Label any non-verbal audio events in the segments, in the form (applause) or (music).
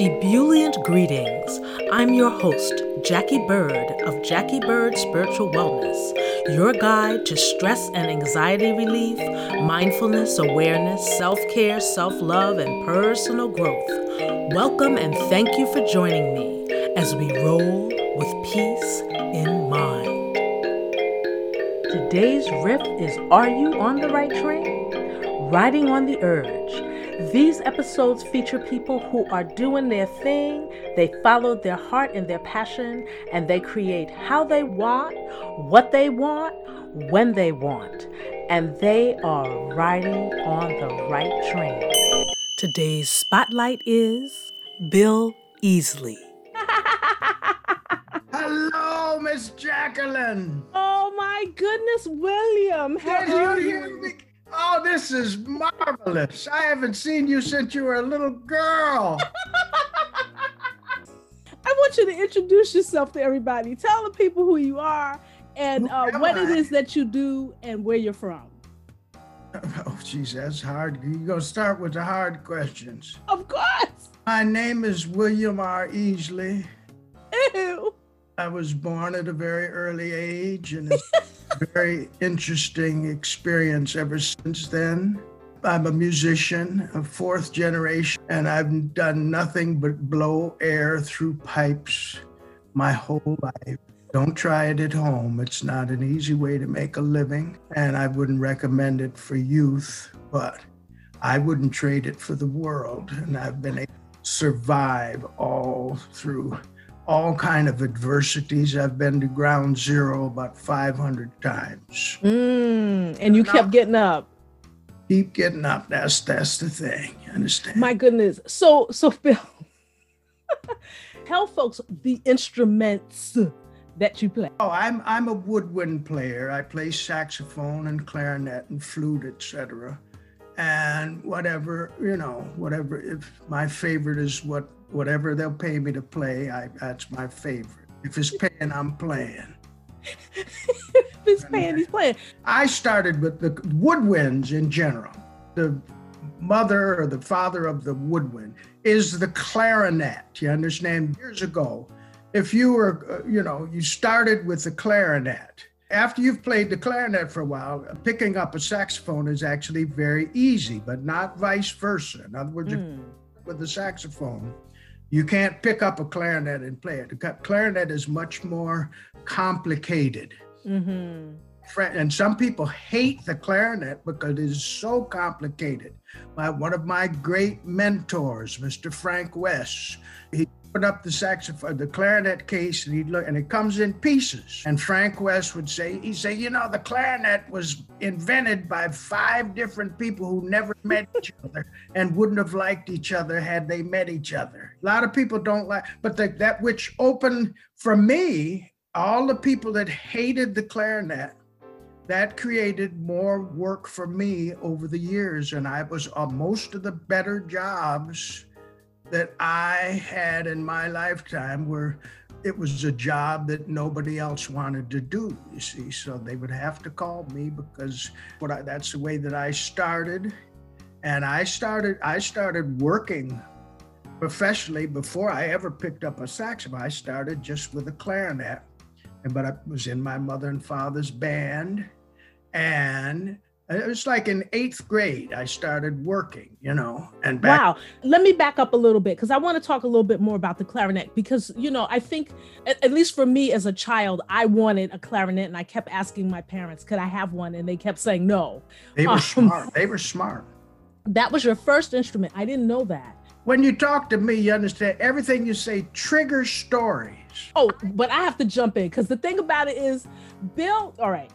Ebullient greetings. I'm your host, Jackie Bird of Jackie Bird Spiritual Wellness, your guide to stress and anxiety relief, mindfulness, awareness, self care, self love, and personal growth. Welcome and thank you for joining me as we roll with peace in mind. Today's riff is Are You on the Right Train? Riding on the Urge. These episodes feature people who are doing their thing, they follow their heart and their passion, and they create how they want, what they want, when they want, and they are riding on the right train. Today's spotlight is Bill Easley. (laughs) Hello, Miss Jacqueline. Oh my goodness, William. How Did are you you? hear me? Oh, this is marvelous. I haven't seen you since you were a little girl. (laughs) I want you to introduce yourself to everybody. Tell the people who you are and uh, what it I? is that you do and where you're from. (laughs) Oh, geez, that's hard. You're going to start with the hard questions. Of course. My name is William R. Easley. Ew. I was born at a very early age, and a (laughs) very interesting experience ever since then. I'm a musician, a fourth generation, and I've done nothing but blow air through pipes my whole life. Don't try it at home. It's not an easy way to make a living, and I wouldn't recommend it for youth, but I wouldn't trade it for the world. And I've been able to survive all through all kind of adversities. I've been to ground zero about 500 times. Mm, and you kept getting up. Keep getting up. That's that's the thing. You understand? My goodness. So, so (laughs) Phil, tell folks the instruments that you play. oh, I'm I'm a woodwind player. I play saxophone and clarinet and flute, etc. And whatever you know, whatever. If my favorite is what whatever they'll pay me to play, I that's my favorite. If it's paying, I'm playing. (laughs) if he's playing, he's playing. I started with the woodwinds in general. The mother or the father of the woodwind is the clarinet. You understand? Years ago, if you were, uh, you know, you started with the clarinet. After you've played the clarinet for a while, picking up a saxophone is actually very easy, but not vice versa. In other words, Mm. with the saxophone, you can't pick up a clarinet and play it. The clarinet is much more complicated. hmm and some people hate the clarinet because it is so complicated. My, one of my great mentors, Mr. Frank West, he put up the saxophone, the clarinet case, and he'd look, and it comes in pieces. And Frank West would say, he'd say, you know, the clarinet was invented by five different people who never met (laughs) each other and wouldn't have liked each other had they met each other. A lot of people don't like, but the, that which opened for me, all the people that hated the clarinet that created more work for me over the years and i was uh, most of the better jobs that i had in my lifetime where it was a job that nobody else wanted to do you see. So they would have to call me because what I, that's the way that i started. And i started i started working professionally before i ever picked up a saxophone. I started just with a clarinet and but i was in my mother and father's band. And it was like in eighth grade i started working you know and back Wow. Let me back up a little bit because I want to talk a little bit more about the clarinet because, you know, I think, at, at least for me as a child, I wanted a clarinet and I kept asking my parents, could I have one? And they kept saying no. they were um, smart they were smart That was your first instrument. I didn't know that. when you talk to me you understand everything you say triggers stories Oh, but I have to jump in because the thing about it is, Bill, all right.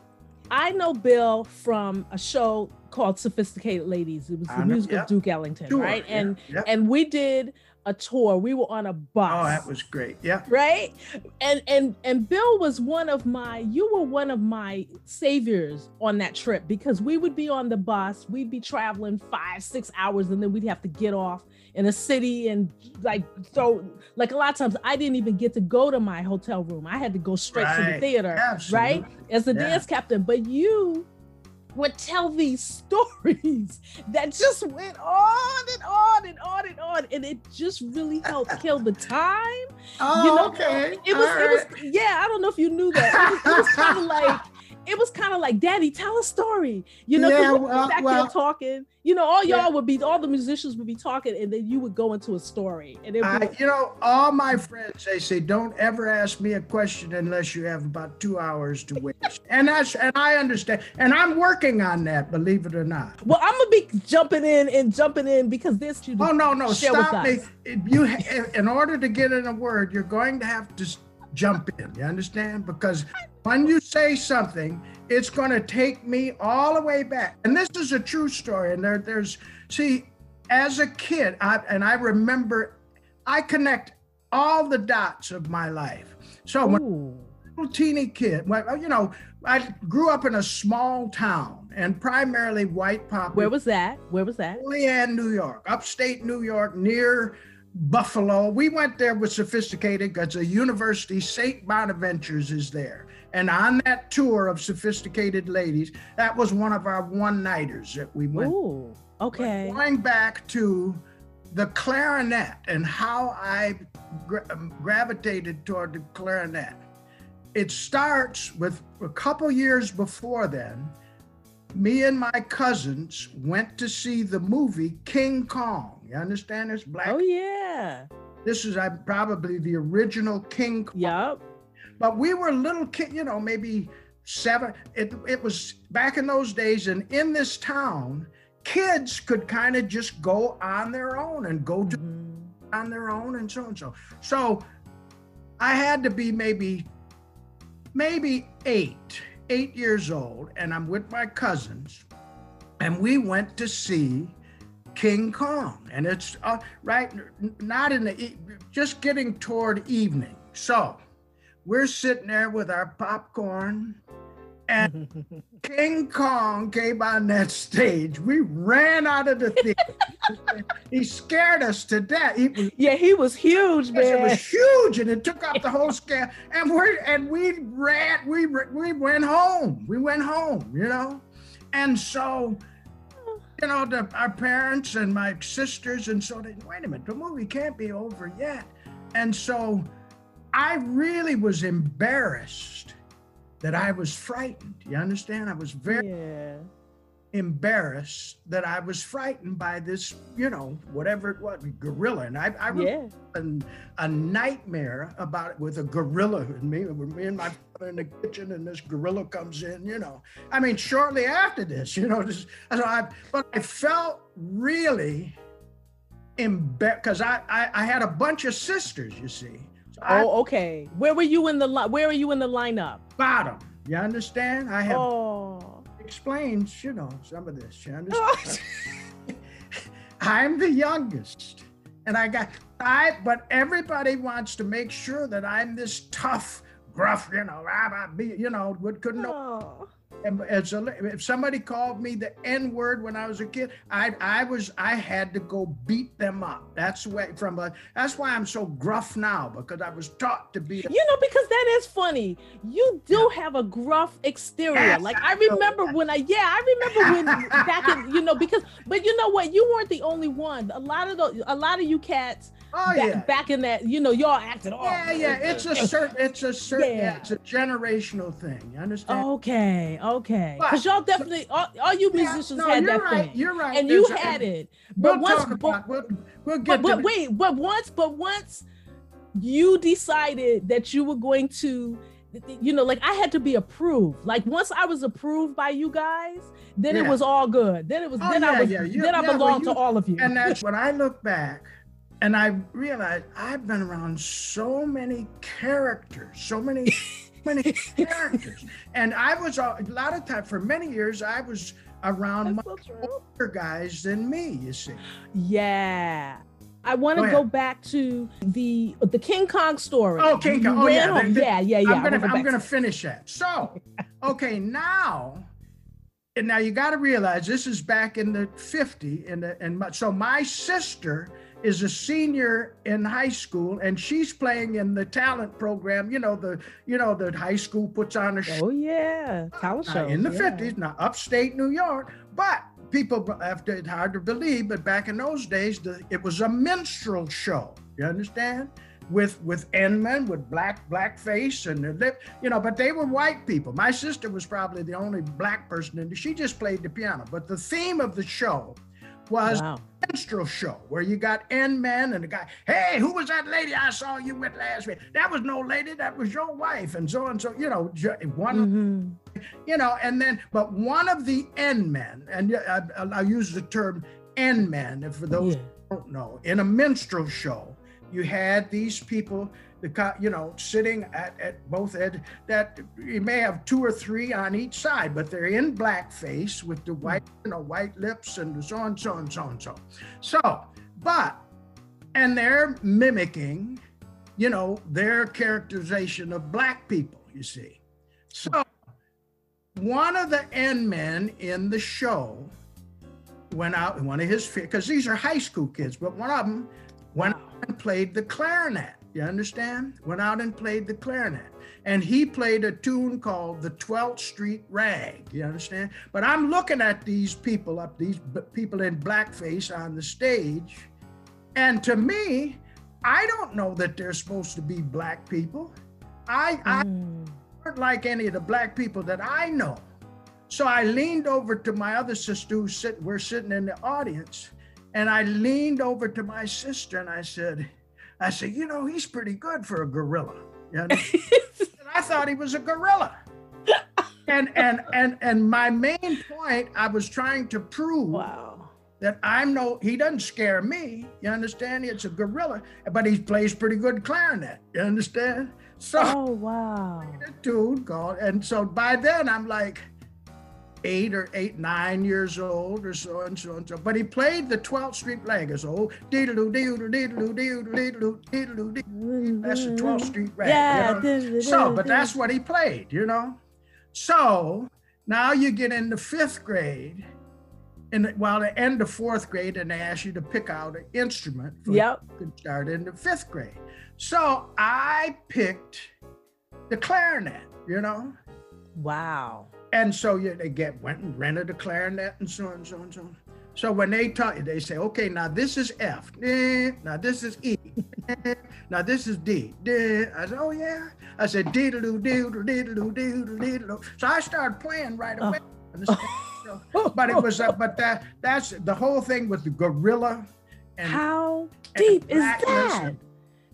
I know Bill from a show called Sophisticated Ladies. It was the know, music yeah. of Duke Ellington, Sure, right? yeah, And and we did a tour. We were on a bus. oh that was great yeah right and and and bill was one of my you were one of my saviors on that trip because we would be on the bus we'd be traveling five six hours and then we'd have to get off in a city and like so like a lot of times i didn't even get to go to my hotel room i had to go straight to the Right. theater right as the Yeah. dance captain but you would tell these (laughs) stories that just went on and on and on and on and it just really helped (laughs) kill the time. Oh, you know, okay. It was, it was, right. yeah. I don't know if you knew that. It was, it was kind of (laughs) like, it was kind of like, Daddy, tell a story. You know, Yeah, well- back well- there talking. You know, all y'all Yeah. would be, all the musicians would be talking, and then you would go into a story, and it I, would you know, all my friends they say, don't ever ask me a question unless you have about two hours to waste. (laughs) and that's and I understand, and I'm working on that, believe it or not. Well, I'm gonna be jumping in and jumping in because this you Oh no, no, stop me! us. You, in order to get in a word, you're going to have to jump in. You understand? Because when you say something, it's going to take me all the way back. And this is a true story. And there, there's see, as a kid, I, and I remember, I connect all the dots of my life. So when Ooh. little teeny kid. Well, uh, you know, I grew up in a small town and primarily white population. Where was that? Where was that? Olean, New York, upstate New York, near Buffalo. We went there with sophisticated because the university, St. Bonaventure's, is there. And on that tour of sophisticated ladies, that was one of our one nighters that we went. Ooh. Okay. Going back to the clarinet and how I gra- um, gravitated toward the clarinet. It starts with a couple years before then. Me and my cousins went to see the movie King Kong. You understand this? Black. Oh yeah. This is uh, probably the original King Kong. Yup. But we were little kid, you know, maybe seven. It, it was back in those days, and in this town, kids could kind of just go on their own and go to Mhm. on their own and so and so. So I had to be maybe maybe eight, eight years old, and I'm with my cousins, and we went to see King Kong, and it's uh, right, not in the just getting toward evening. So we're sitting there with our popcorn, and King Kong came on that stage. We ran out of the theater. he scared us to death. He was, yeah, he was huge, yes, it man. was huge, and it took up the whole scale. And we and we ran. We we went home. We went home. You know, and so. You know, the, our parents and my sisters, and so they, wait a minute, the movie can't be over yet. And so I really was embarrassed that I was frightened. You understand? I was very yeah. embarrassed that I was frightened by this, you know, whatever it was, gorilla. And I, I Yeah. an- a nightmare about it with a gorilla and me, with me and my father in the kitchen, and this gorilla comes in, you know. I mean, shortly after this, you know, just, so I, but I felt really embarrassed because I, I, I had a bunch of sisters, you see. Oh, okay. Where were you in the li- where were you in the lineup? bottom. You understand? I have Oh. explains, you know, some of this. You (laughs) understand? I'm the youngest, and I got I. But everybody wants to make sure that I'm this tough, gruff, you know, rah, rah, be, you know, good, couldn't know. Oh. And as a, if somebody called me the N word when I was a kid, I I was I had to go beat them up. That's way from a. That's why I'm so gruff now because I was taught to be. You know, because that is funny. You do have a gruff exterior. Like I remember when I yeah, I remember when (laughs) back in you know because but you know what, you weren't the only one. A lot of the a lot of you cats oh back, yeah. back in that you know y'all acted all Yeah, yeah, it's a certain, it's a certain, yeah. Yeah. it's a generational thing. You understand? Okay, okay. But- Because y'all definitely all, all you Yeah, musicians no, had you're that right. thing. You're right. and you a- had it. We'll But once talk but. We'll, we'll get but, but wait, but once but once you decided that you were going to you know, like I had to be approved. Like once I was approved by you guys, then it was all good. Then it was Oh, then yeah, I was yeah, you- then I yeah, well, belonged you- to all of you. And that's when I look back, and I realize I've been around so many characters, so many, (laughs) many (laughs) characters, and I was a lot of time for many years I was around That's much so older guys than me. You see. Yeah. I want to ahead. go back to the the King Kong story. Oh, King Kong. Oh, yeah, home. the- the- yeah, yeah, yeah. I'm gonna go I'm gonna to- finish that. So, (laughs) okay, now, and now you got to realize this is back in the 50 and and my, so my sister is a senior in high school and she's playing in the talent program. You know the you know the high school puts on a show Oh yeah, talent show in the yeah. 50s, now upstate New York, but people have to, it's hard to believe, but back in those days, the, it was a minstrel show. You understand? With with men with black black face and their lip, you know, but they were white people. My sister was probably the only black person in She just played the piano. But the theme of the show was wow. minstrel show where you got N men and the guy, hey, who was that lady I saw you with last week? That was no lady, that was your wife, and so and so, you know, one, mm-hmm. you know, and then, but one of the N men, and I, I, use the term N men, for those yeah. who don't know, in a minstrel show, you had these people the you know sitting at, at both ends that you may have two or three on each side but they're in blackface with the hmm. white you know white lips and so on so on so on so so but and they're mimicking you know their characterization of black people you see. So one of the N men in the show went out one of his because these are high school kids but one of them went out and played the clarinet you understand? Went out and played the clarinet. And he played a tune called the 12th Street Rag. You understand? But I'm looking at these people up, these people in blackface on the stage. And to me, I don't know that they're supposed to be black people. I, mm. I aren't like any of the black people that I know. So I leaned over to my other sister who sit, we're sitting in the audience, and I leaned over to my sister and I said, I said, you know, he's pretty good for a gorilla. You know? (laughs) I thought he was a gorilla. and and and and my main point, I was trying to prove wow. that I'm no. He doesn't scare me. You understand? It's a gorilla, but he plays pretty good clarinet. You understand? So, oh wow, a dude called, and so by then I'm like, eight or eight, nine years old or so and so and so. But he played the 12th Street Legacy. Oh, diddle diddle diddle diddle diddle diddle That's the 12th Street Rag. Yeah. You know? So, but that's what he played, you know. So now you get into fifth grade, and while the end of fourth grade, and they ask you to pick out an instrument. For yep. Start into fifth grade. So I picked the clarinet, you know. Wow. And so yeah, they get went and rented a clarinet and so on and so on and so on. So when they talk, they say, okay, now this is F. Now this is E. now this is D. I said, oh yeah. I said diddle diddle diddle diddle diddle. So I started playing right away. Oh. but it was, uh, but that that's the whole thing with the gorilla. And, How deep is that?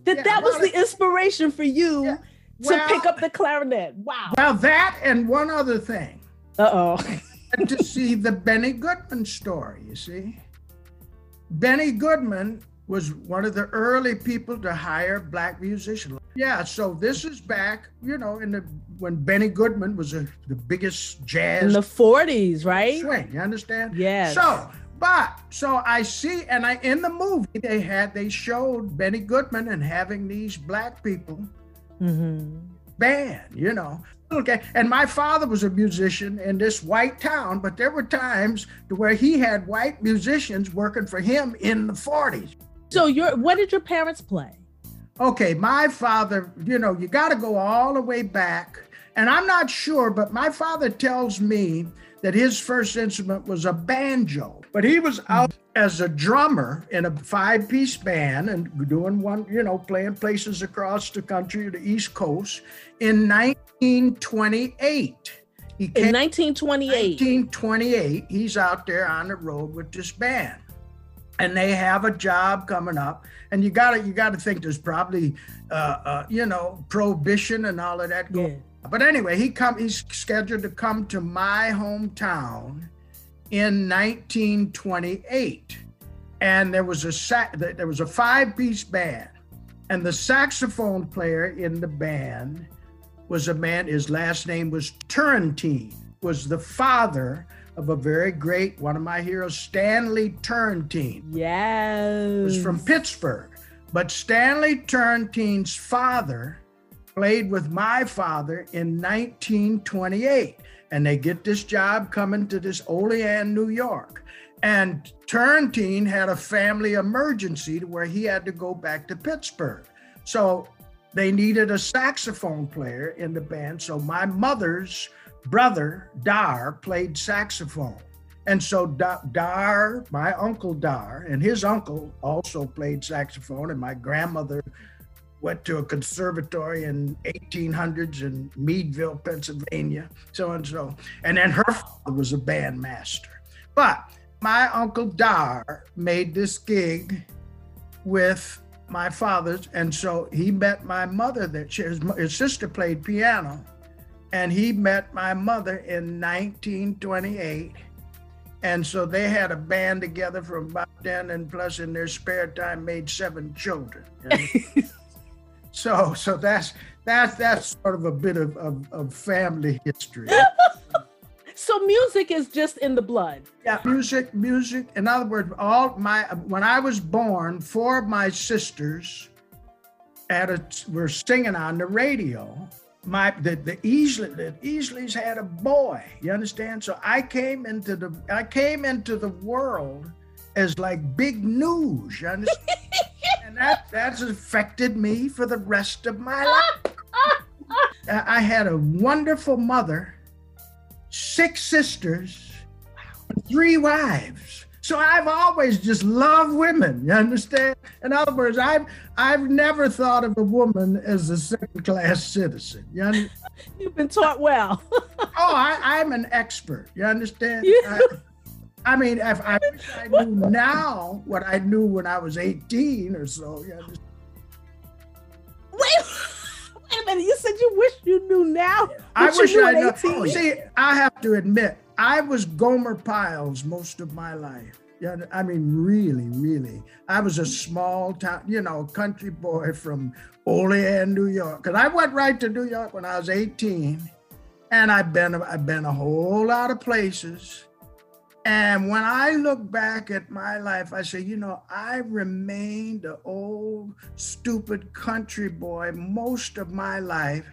That yeah, that was the inspiration for you. Yeah well, to pick up the clarinet. Wow. Well, that and one other thing. Uh oh. to (laughs) see the Benny Goodman story, you see. Benny Goodman was one of the early people to hire black musicians. Yeah, so this is back, you know, in the when Benny Goodman was a, the biggest jazz in the 40s, right? Swing, you understand? Yeah. So, but so I see, and I in the movie they had they showed Benny Goodman and having these black people mm-hmm. band, you know. Okay. And my father was a musician in this white town, but there were times to where he had white musicians working for him in the 40s. So your what did your parents play? Okay, my father, you know, you got to go all the way back. And I'm not sure, but my father tells me that his first instrument was a banjo, but he was out as a drummer in a five piece band and doing one, you know, playing places across the country, the East Coast in 1928. He came, in 1928. 1928, he's out there on the road with this band. And they have a job coming up, and you gotta you gotta think there's probably uh, uh, you know prohibition and all of that going. Yeah but anyway, he come he's scheduled to come to my hometown in 1928. And there was a sac- there was a five-piece band. And the saxophone player in the band was a man, his last name was Turrentine, was the father of a very great one of my heroes, Stanley Turrentine. Yes. Was from Pittsburgh. But Stanley Turrentine's father played with my father in 1928. And they get this job coming to this Olean, New York. And Turrentine had a family emergency where he had to go back to Pittsburgh. So they needed a saxophone player in the band. So my mother's brother, Dar, played saxophone. And so Dar, my uncle Dar, and his uncle also played saxophone, and my grandmother went to a conservatory in 1800s in Meadville, Pennsylvania, so and so. And then her father was a bandmaster. But my uncle Dar made this gig with my father's, and so he met my mother. That his, his sister played piano, and he met my mother in 1928. And so they had a band together from about then, and plus in their spare time made seven children. (laughs) so, so that's that's that's sort of a bit of, of, of family history. (laughs) so music is just in the blood. Yeah, music, music. In other words, all my when I was born, four of my sisters at a, were singing on the radio my the the Easley the Easleys had a boy. You understand? So I came into the I came into the world as like big news. You understand? (laughs) and that that's affected me for the rest of my life. (laughs) I had a wonderful mother, six sisters, three wives. So I've always just loved women. You understand? In other words, I've I've never thought of a woman as a second class citizen. You understand? (laughs) You've been taught well. oh, I, am an expert. You understand? You... I, I, mean, if I (laughs) wish I knew now what I knew when I was 18 or so. Wait, (laughs) wait a minute. You said you wish you knew now. I wish I knew. See, I have to admit, I was Gomer Pyles most of my life. Yeah, I mean, really, really. I was a small town, you know, country boy from Olean, New York. Cause I went right to New York when I was 18, and I've been I've been a whole lot of places. And when I look back at my life, I say, you know, I remained an old, stupid country boy most of my life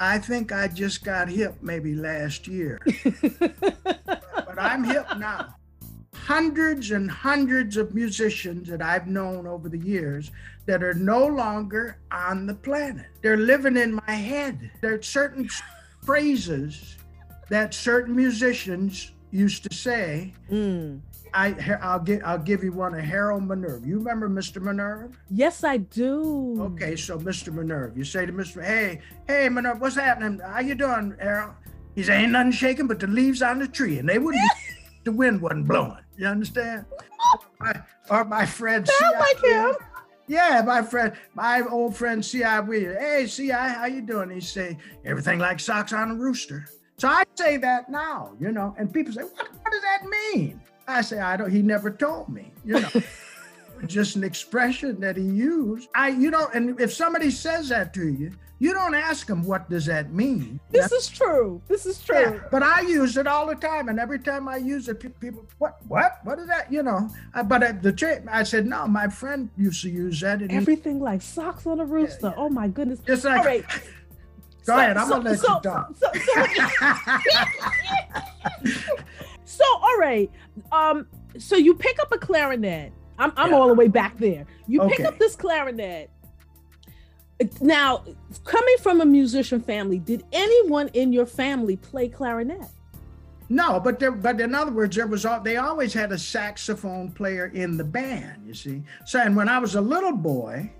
I think I just got hip maybe last year. (laughs) but I'm hip now. Hundreds and hundreds of musicians that I've known over the years that are no longer on the planet. They're living in my head. There are certain phrases that certain musicians used to say mm. I I'll give I'll give you one of Harold Minerve. You remember Mr. Minerve? Yes, I do. Okay, so Mr. Minerve, you say to Mr. Hey, hey Minerve, what's happening? How you doing, Harold? He said, ain't nothing shaking but the leaves on the tree, and they wouldn't. (laughs) the wind wasn't blowing. You understand? (laughs) my, or my friend. Sound like him. Yeah, my friend, my old friend C.I. Wheeler. Hey, C.I., how you doing? He say, everything like socks on a rooster. So I say that now, you know, and people say, what, what does that mean? I say, I don't, he never told me, you know. (laughs) just an expression that he used. I, you know, and if somebody says that to you, you don't ask them what does that mean. This That's, is true. This is true. Yeah, but I use it all the time, and every time I use it, people, what, what, what is that? You know. I, but at the trip, I said, no, my friend used to use that. Everything he, like socks on a rooster. Yeah, yeah. Oh my goodness. Just like. All right. (laughs) Go so, ahead. I'm so, gonna let so, you talk. (laughs) So, so, all right. Um, so you pick up a clarinet. I'm, I'm yeah. all the way back there. You okay. pick up this clarinet. Now, coming from a musician family, did anyone in your family play clarinet? No, but there, but in other words, there was all, they always had a saxophone player in the band. You see, so and when I was a little boy,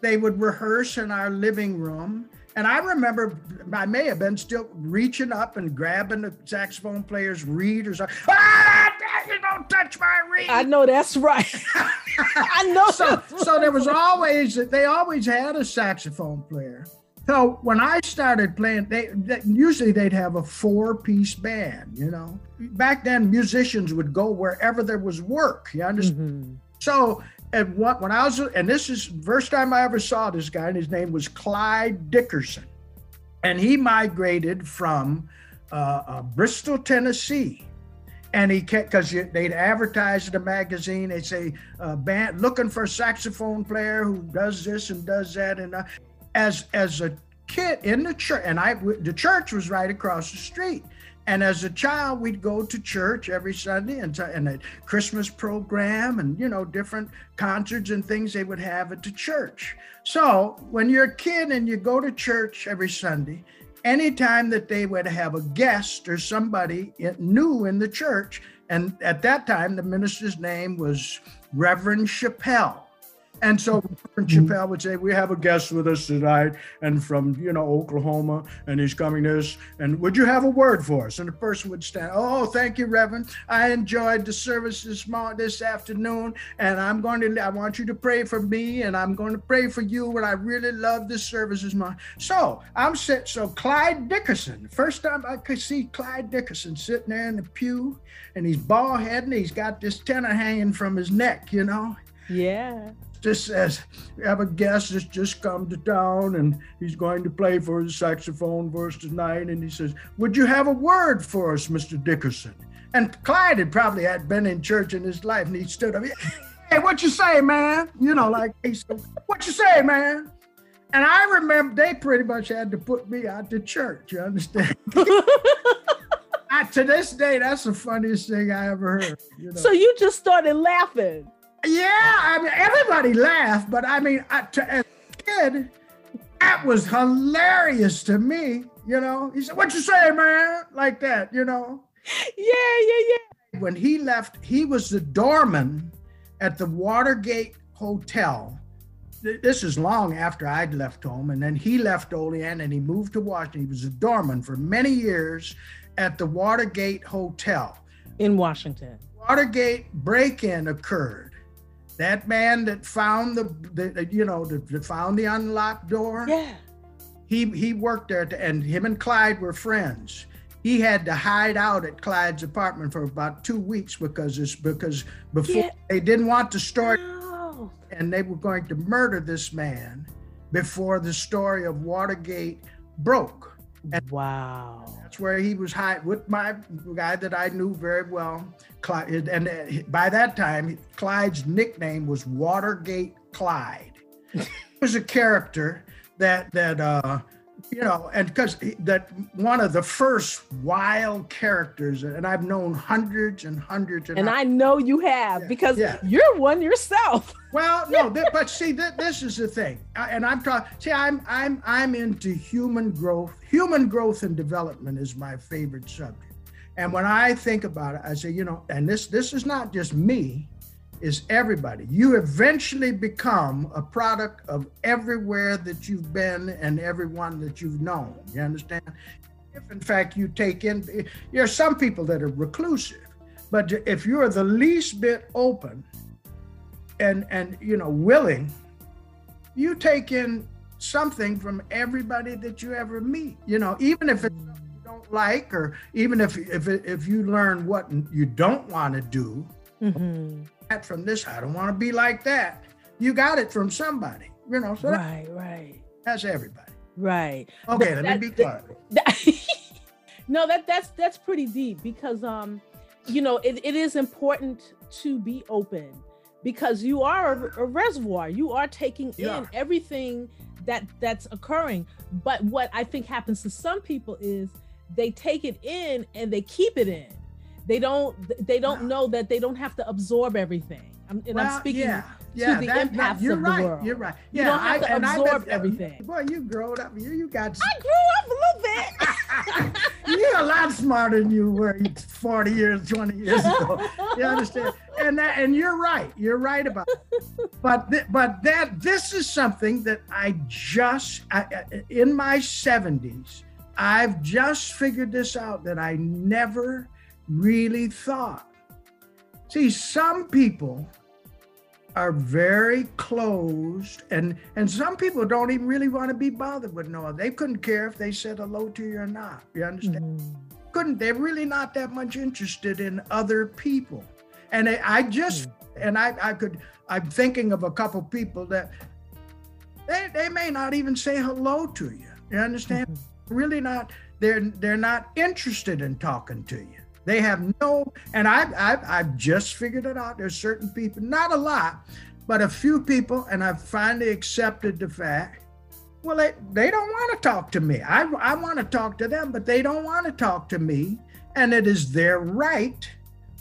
they would rehearse in our living room, and I remember I may have been still reaching up and grabbing the saxophone player's reed or something. Ah, you don't touch my reed. I know that's right. (laughs) I know. so, so there was always they always had a saxophone player. So when I started playing, they, they usually they'd have a four-piece band. You know, back then musicians would go wherever there was work. You understand? Mm-hmm. So and what when I was and this is first time I ever saw this guy, and his name was Clyde Dickerson, and he migrated from uh, uh, Bristol, Tennessee, and he kept because they'd advertise in the magazine. They'd say, uh, "Band looking for a saxophone player who does this and does that." And uh, as as a kid in the church, and I the church was right across the street. And as a child, we'd go to church every Sunday and, and a Christmas program and, you know, different concerts and things they would have at the church. So when you're a kid and you go to church every Sunday, anytime that they would have a guest or somebody new in the church, And at that time, the minister's name was Reverend Chappelle. And so Mm-hmm. Chappelle would say, We have a guest with us tonight, and from you know Oklahoma, and he's coming this. And would you have a word for us? And the person would stand, Oh, thank you, Reverend. I enjoyed the service this morning, this afternoon, and I'm going to I want you to pray for me, and I'm going to pray for you. And I really love this service this morning. So I'm sit so Clyde Dickerson, first time I could see Clyde Dickerson sitting there in the pew, and he's bald headed, and he's got this tenor hanging from his neck, you know Yeah. Just says, we have a guest that's just come to town and he's going to play for his saxophone us tonight. And he says, Would you have a word for us, Mr. Dickerson? And Clyde had probably had been in church in his life and he stood up, Hey, what you say, man? You know, like, he said, What you say, man? And I remember they pretty much had to put me out to church, you understand? (laughs) I, to this day, that's the funniest thing I ever heard. You know? So you just started laughing. Yeah, I mean, everybody laughed, but I mean, I, to, as a kid, that was hilarious to me. You know, he said, "What you say, man?" Like that. You know, Yeah, yeah, yeah. when he left, he was the doorman at the Watergate Hotel. This is long after I'd left home, and then he left Olean and he moved to Washington. He was a doorman for many years at the Watergate Hotel. In Washington. Watergate break-in occurred. That man that found the, the you know, that that found the unlocked door, Yeah. he he worked there, to, and him and Clyde were friends. He had to hide out at Clyde's apartment for about two weeks because it's because before Yeah. they didn't want the story, Wow. and they were going to murder this man before the story of Watergate broke. Wow. That's where he was high with my guy that I knew very well, Clyde. And uh, by that time, Clyde's nickname was Watergate Clyde. (laughs) he was a character that that uh, you know, and because that one of the first wild characters, and I've known hundreds and hundreds and, And hundreds. I know you have Yeah, because yeah. you're one yourself. (laughs) Well, no, th- but see, th- this is the thing, I- and I'm talking. See, I'm I'm I'm into human growth. Human growth and development is my favorite subject. And when I think about it, I say, you know, and this this is not just me, is everybody. You eventually become a product of everywhere that you've been and everyone that you've known. You understand? If in fact you take in, there are some people that are reclusive, but if you're the least bit open and and you know willing you take in something from everybody that you ever meet you know even if it's something you don't like or even if if if you learn what you don't want to do Mhm. That from this i don't want to be like that you got it from somebody you know so that- Right, right, that's everybody right. okay That- let me be quiet (laughs) That- no, that that's that's pretty deep because um, you know, it, it is important to be open because you are a, a reservoir. You are taking in everything that that's occurring. But what I think happens to some people is they take it in and they keep it in. They don't they don't Wow. know that they don't have to absorb everything. I'm, and I'm speaking yeah, yeah, the that- that- empaths you're of the right. world. You're right. You Yeah, don't have to and I absorb bet- uh, everything. Boy, you grown up. You, you got I grew up a little bit. (laughs) you're a lot smarter than you were 40 years, 20 years ago. You understand? And that, and you're right. You're right about it. But th- but that this is something that I just I- in my 70s, I've just figured this out that I never really thought. See, some people are very closed and and some people don't even really want to be bothered with no they couldn't care if they said hello to you or not you understand Mhm. couldn't they're really not that much interested in other people and i, I just and I, I could i'm thinking of a couple people that they, they may not even say hello to you you understand Mhm. really not they're they're not interested in talking to you they have no and I've, I've i've just figured it out there's certain people not a lot but a few people and i've finally accepted the fact well they, they don't want to talk to me i, I want to talk to them but they don't want to talk to me and it is their right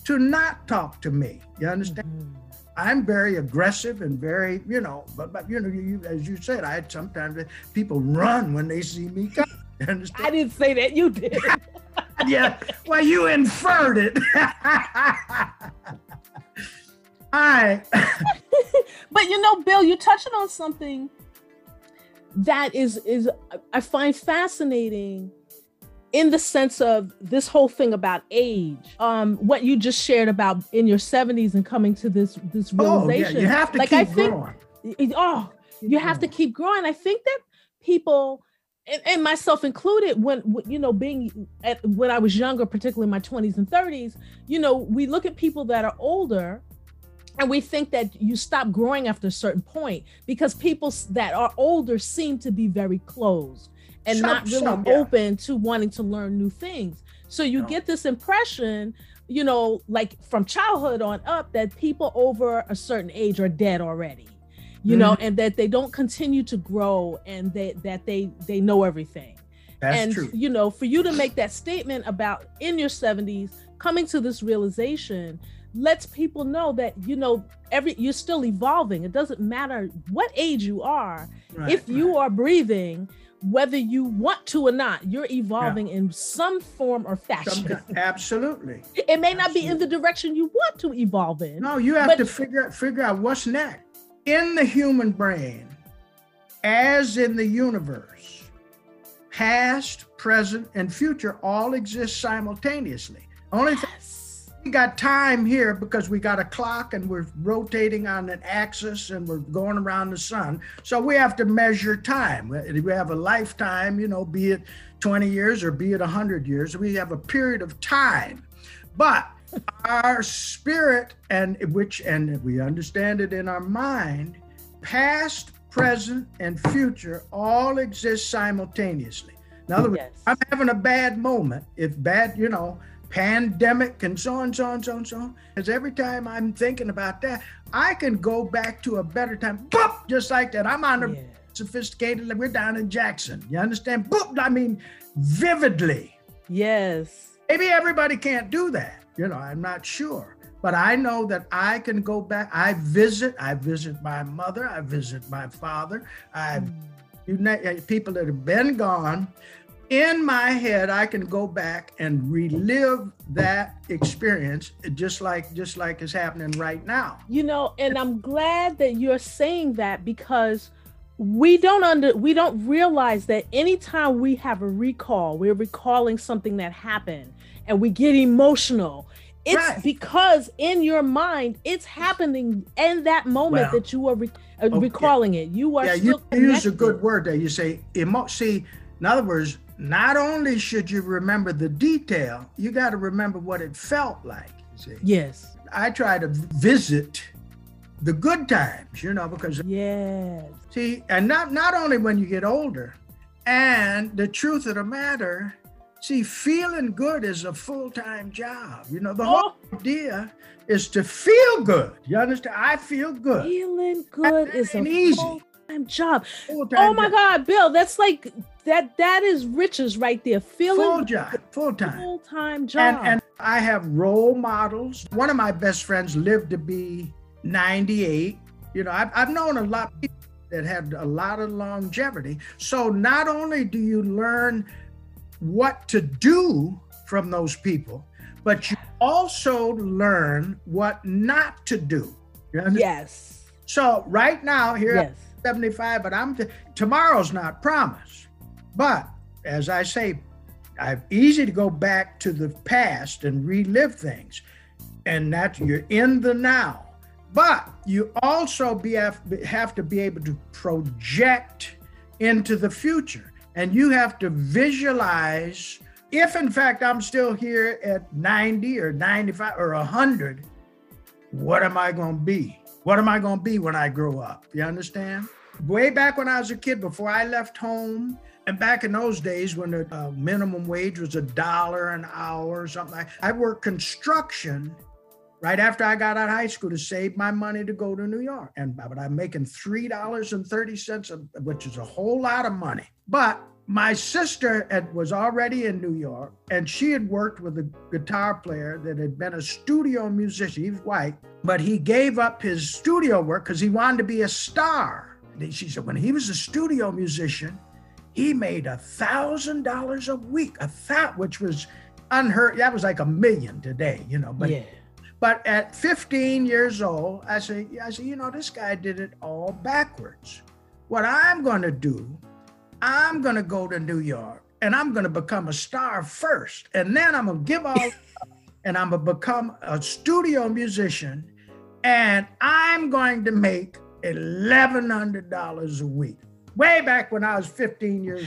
to not talk to me you understand Mhm. I'm very aggressive and very, you know, but, but you know, you, you, as you said, I sometimes people run when they see me come. You (laughs) I didn't say that. You did. (laughs) (laughs) yeah. Well, you inferred it. (laughs) All right. (laughs) but you know, Bill, you touched on something that is is I find fascinating in the sense of this whole thing about age um what you just shared about in your 70s and coming to this this realization oh, yeah. you have to like, keep I think, growing oh you have to keep growing i think that people and, and, myself included when you know being at when i was younger particularly in my 20s and 30s you know we look at people that are older and we think that you stop growing after a certain point because people that are older seem to be very closed and not really yeah. open to wanting to learn new things so you no. get this impression you know like from childhood on up that people over a certain age are dead already you mm-hmm. know and that they don't continue to grow and that that they they know everything That's and true. you know for you to make that statement about in your 70s coming to this realization lets people know that you know every you're still evolving it doesn't matter what age you are right, if you right. are breathing whether you want to or not you're evolving yeah. in some form or fashion some, absolutely it may absolutely. not be in the direction you want to evolve in no you have to figure out figure out what's next in the human brain as in the universe past present and future all exist simultaneously only yes. thing we got time here because we got a clock and we're rotating on an axis and we're going around the sun. So we have to measure time. We have a lifetime, you know, be it 20 years or be it 100 years. We have a period of time. But our spirit and which and we understand it in our mind, past, present, and future all exist simultaneously. In other words, yes. I'm having a bad moment. If bad, you know, pandemic and so on, so on, so on, so on. Because every time I'm thinking about that, I can go back to a better time. Boop, just like that. I'm on a yeah. sophisticated. We're down in Jackson. You understand? Boop. I mean, vividly. Yes. Maybe everybody can't do that. You know, I'm not sure. But I know that I can go back. I visit. I visit my mother. I visit my father. I, mm. you know, people that have been gone in my head i can go back and relive that experience just like just like is happening right now you know and i'm glad that you're saying that because we don't under we don't realize that anytime we have a recall we're recalling something that happened and we get emotional it's right. because in your mind it's happening in that moment well, that you are re- uh, okay. recalling it you are yeah you use a good word there you say emo see in other words not only should you remember the detail, you got to remember what it felt like. Yes. I try to visit the good times, you know, because yes. See, and not not only when you get older, and the truth of the matter, see, feeling good is a full-time job. You know, the oh. whole idea is to feel good. You understand? I feel good. Feeling good is a easy time job. Full-time oh my job. God, Bill, that's like that. That is riches right there. Feeling full job, full time, full time job. And, and I have role models. One of my best friends lived to be 98. You know, I've, I've known a lot of people that had a lot of longevity. So not only do you learn what to do from those people, but you also learn what not to do. Yes. So right now, here yes. 75, but I'm th- tomorrow's not promised. But as I say, I'm easy to go back to the past and relive things, and that you're in the now. But you also be have, have to be able to project into the future, and you have to visualize. If in fact I'm still here at 90 or 95 or 100, what am I going to be? What am I going to be when I grow up? You understand? Way back when I was a kid, before I left home, and back in those days when the uh, minimum wage was a dollar an hour or something, like, I worked construction right after I got out of high school to save my money to go to New York. And but I'm making three dollars and thirty cents, which is a whole lot of money. But my sister had, was already in New York, and she had worked with a guitar player that had been a studio musician. He was white, but he gave up his studio work because he wanted to be a star. She said when he was a studio musician, he made a thousand dollars a week, a thought, which was unheard. That was like a million today, you know. But yeah. But at 15 years old, I said, I said, you know, this guy did it all backwards. What I'm going to do, I'm going to go to New York and I'm going to become a star first, and then I'm going to give all, (laughs) and I'm going to become a studio musician, and I'm going to make $1,100 a week. Way back when I was 15 years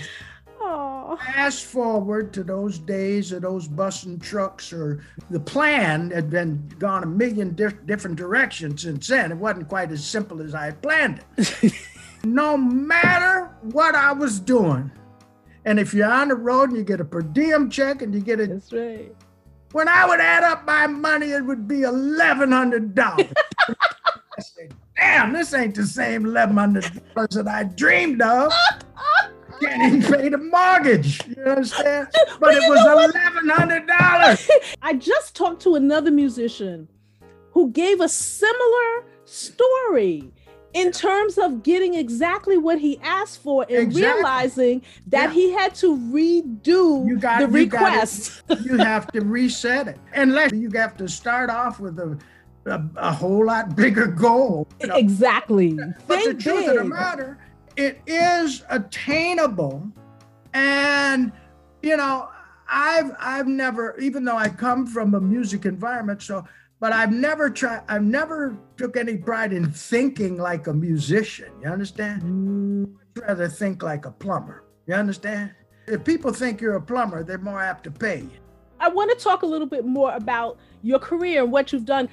old. Fast forward to those days of those bus and trucks, or the plan had been gone a million di- different directions since then. It wasn't quite as simple as I had planned it. (laughs) no matter what I was doing, and if you're on the road and you get a per diem check and you get a, That's right. when I would add up my money, it would be eleven hundred dollars. (laughs) I said, "Damn, this ain't the same eleven hundred dollars that I dreamed of." (laughs) Even pay the mortgage. You understand? But Well, it you was know what? eleven hundred dollars. (laughs) I just talked to another musician who gave a similar story in terms of getting exactly what he asked for and Exactly. realizing that Yeah. he had to redo You got- the you got it. request. (laughs) You have to reset it, unless you have to start off with a a, a whole lot bigger goal. you know? exactly. But the Think truth of the matter, it is attainable, and you know, I've I've never, even though I come from a music environment, so but I've never tried. I've never took any pride in thinking like a musician. You understand? I'd rather think like a plumber. You understand? If people think you're a plumber, they're more apt to pay you. I want to talk a little bit more about your career and what you've done.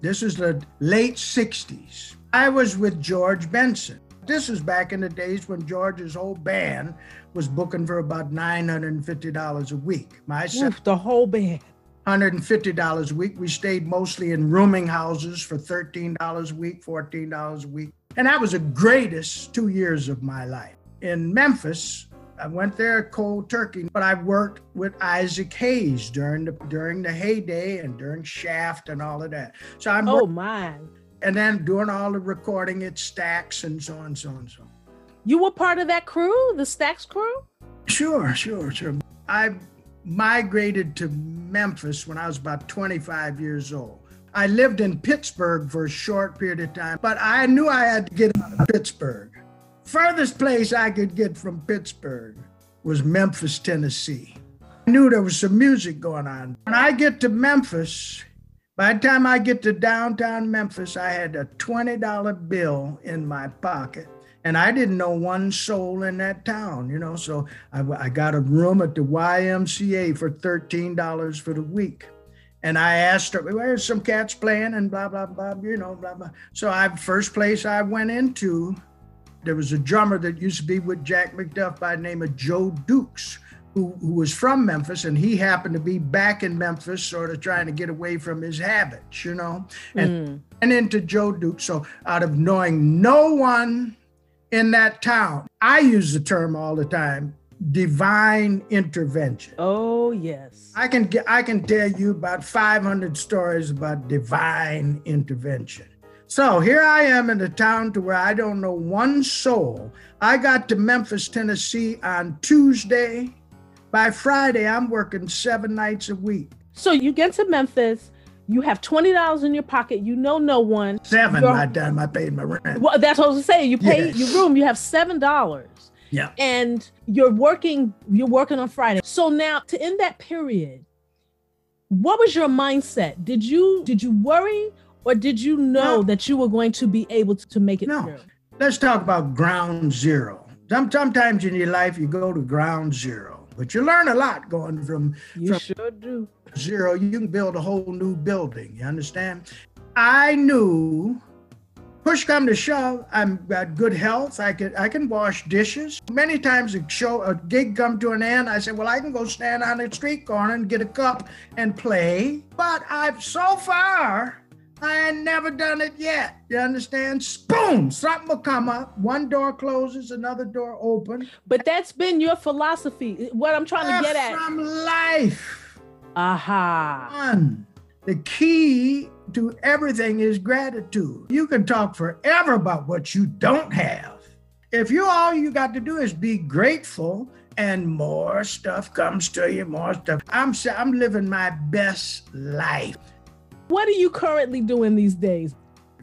This is the late 60s. I was with George Benson. This is back in the days when George's whole band was booking for about $950 a week. My Oof, the whole band. $150 a week. We stayed mostly in rooming houses for $13 a week, $14 a week. And that was the greatest two years of my life. In Memphis, I went there cold turkey, but I worked with Isaac Hayes during the during the heyday and during Shaft and all of that. So I'm Oh my. And then doing all the recording at Stax and so on, and so on, and so on. You were part of that crew, the Stax crew? Sure, sure, sure. I migrated to Memphis when I was about 25 years old. I lived in Pittsburgh for a short period of time, but I knew I had to get out of Pittsburgh. Furthest place I could get from Pittsburgh was Memphis, Tennessee. I knew there was some music going on. When I get to Memphis, by the time I get to downtown Memphis, I had a $20 bill in my pocket. And I didn't know one soul in that town, you know. So I, I got a room at the YMCA for $13 for the week. And I asked her, where's some cats playing and blah, blah, blah, you know, blah, blah. So I first place I went into, there was a drummer that used to be with Jack McDuff by the name of Joe Dukes, who, who was from Memphis, and he happened to be back in Memphis, sort of trying to get away from his habits, you know. And Mm. and into Joe Duke. So out of knowing no one in that town, I use the term all the time, divine intervention. Oh yes. I can get I can tell you about 500 stories about divine intervention. So here I am in a town to where I don't know one soul. I got to Memphis, Tennessee on Tuesday. By Friday, I'm working seven nights a week. So you get to Memphis, you have twenty dollars in your pocket, you know no one. Seven You're- by the I paid my rent. Well, that's what I was saying. You pay Yes. your room, you have seven dollars. Yeah. And you're working, you're working on Friday. So now to end that period, what was your mindset? Did you did you worry or did you know No. that you were going to be able to, to make it No. through? let's talk about ground zero. Some- Sometimes in your life, you go to ground zero, but you learn a lot going from You From- sure do. zero. You can build a whole new building. You understand? I knew. Push come to shove, I'm got good health. I can I can wash dishes. Many times a show a gig come to an end. I said, well, I can go stand on the street corner and get a cup and play. But I've so far I ain't never done it yet. You understand? Boom! Something will come up. One door closes, another door opens. But that's been your philosophy. What I'm trying to get at. From life. Aha. One. The key to everything is gratitude. You can talk forever about what you don't have. If you all you got to do is be grateful and more stuff comes to you, more stuff. I'm I'm living my best life. What are you currently doing these days?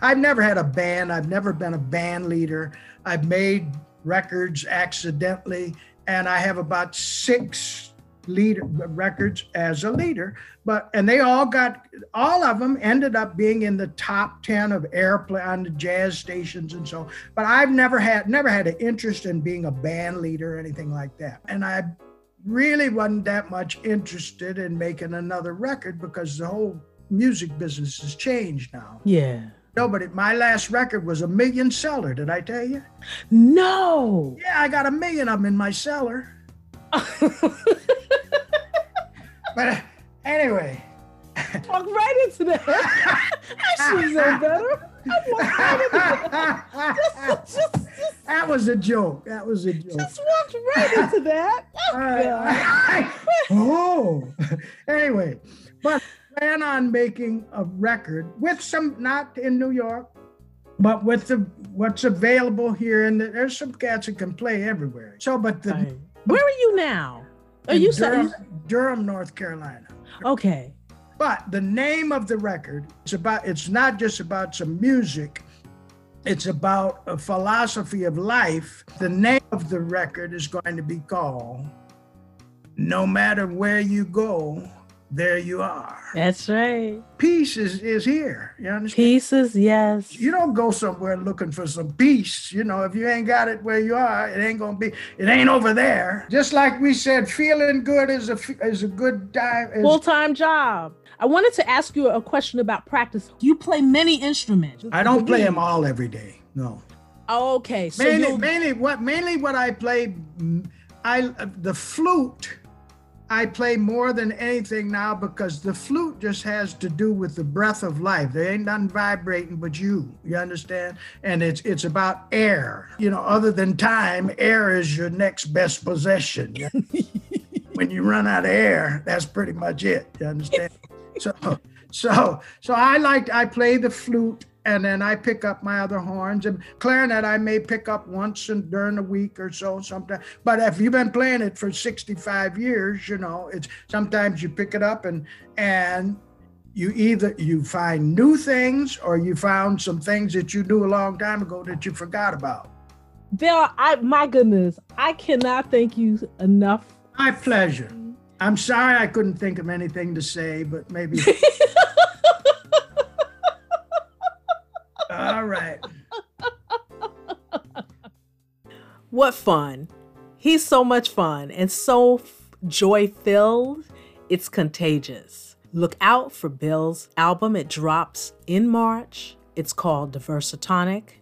I've never had a band. I've never been a band leader. I've made records accidentally, and I have about six leader records as a leader but and they all got all of them ended up being in the top 10 of airplay on the jazz stations and so but i've never had never had an interest in being a band leader or anything like that and i really wasn't that much interested in making another record because the whole music business has changed now yeah no, but my last record was a million seller. Did I tell you? No. Yeah, I got a million of them in my cellar. (laughs) but uh, anyway. Walk right into that. I should know better. Right just, just, just, that was a joke. That was a joke. Just walked right into that. Oh, (laughs) oh. anyway, but plan on making a record with some, not in New York, but with the what's available here, and there's some cats that can play everywhere. So, but the right. where are you now? Oh, are you Durham, Durham, North Carolina? Okay. But the name of the record is about. It's not just about some music. It's about a philosophy of life. The name of the record is going to be called "No Matter Where You Go." There you are. That's right. Peace is, is here. You understand? Pieces, yes. You don't go somewhere looking for some peace. You know, if you ain't got it where you are, it ain't gonna be. It ain't over there. Just like we said, feeling good is a is a good time. Full time job. I wanted to ask you a question about practice. You play many instruments. I don't play them all every day. No. Okay. So mainly, mainly what mainly what I play, mm, I the flute I play more than anything now because the flute just has to do with the breath of life. There ain't nothing vibrating but you. You understand? And it's it's about air. You know, other than time, air is your next best possession. (laughs) when you run out of air, that's pretty much it. You understand? So so so I like I play the flute and then I pick up my other horns and clarinet I may pick up once and during a week or so sometimes. But if you've been playing it for 65 years, you know, it's sometimes you pick it up and and you either you find new things or you found some things that you knew a long time ago that you forgot about. Bill, I my goodness, I cannot thank you enough. My pleasure. I'm sorry I couldn't think of anything to say, but maybe (laughs) what fun. He's so much fun and so f- joy filled, it's contagious. Look out for Bill's album. It drops in March. It's called Diversitonic.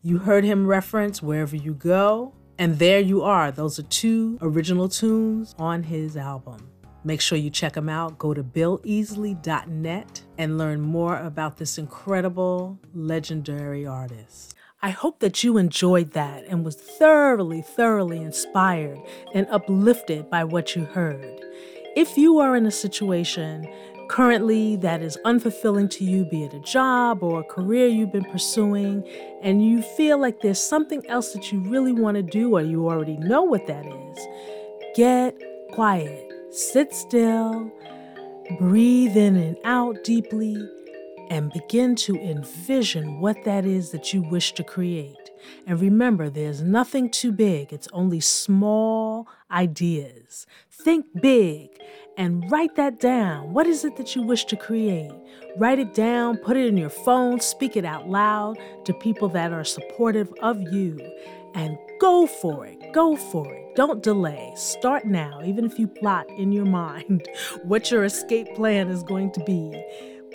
You heard him reference Wherever You Go. And there you are. Those are two original tunes on his album. Make sure you check them out. Go to billeasley.net and learn more about this incredible, legendary artist. I hope that you enjoyed that and was thoroughly, thoroughly inspired and uplifted by what you heard. If you are in a situation currently that is unfulfilling to you, be it a job or a career you've been pursuing, and you feel like there's something else that you really want to do or you already know what that is, get quiet Sit still, breathe in and out deeply, and begin to envision what that is that you wish to create. And remember, there's nothing too big, it's only small ideas. Think big and write that down. What is it that you wish to create? Write it down, put it in your phone, speak it out loud to people that are supportive of you, and go for it. Go for it. Don't delay. Start now, even if you plot in your (laughs) mind what your escape plan is going to be.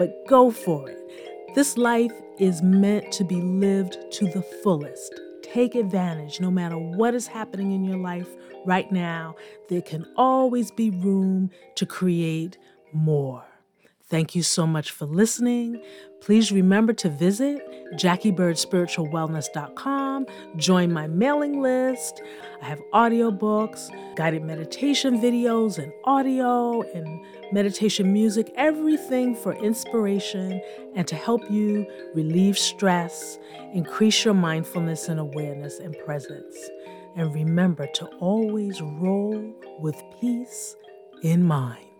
But go for it. This life is meant to be lived to the fullest. Take advantage no matter what is happening in your life right now. There can always be room to create more. Thank you so much for listening. Please remember to visit JackieBirdSpiritualWellness.com, join my mailing list. I have audiobooks, guided meditation videos, and audio and meditation music, everything for inspiration and to help you relieve stress, increase your mindfulness and awareness and presence. and remember to always roll with peace in mind.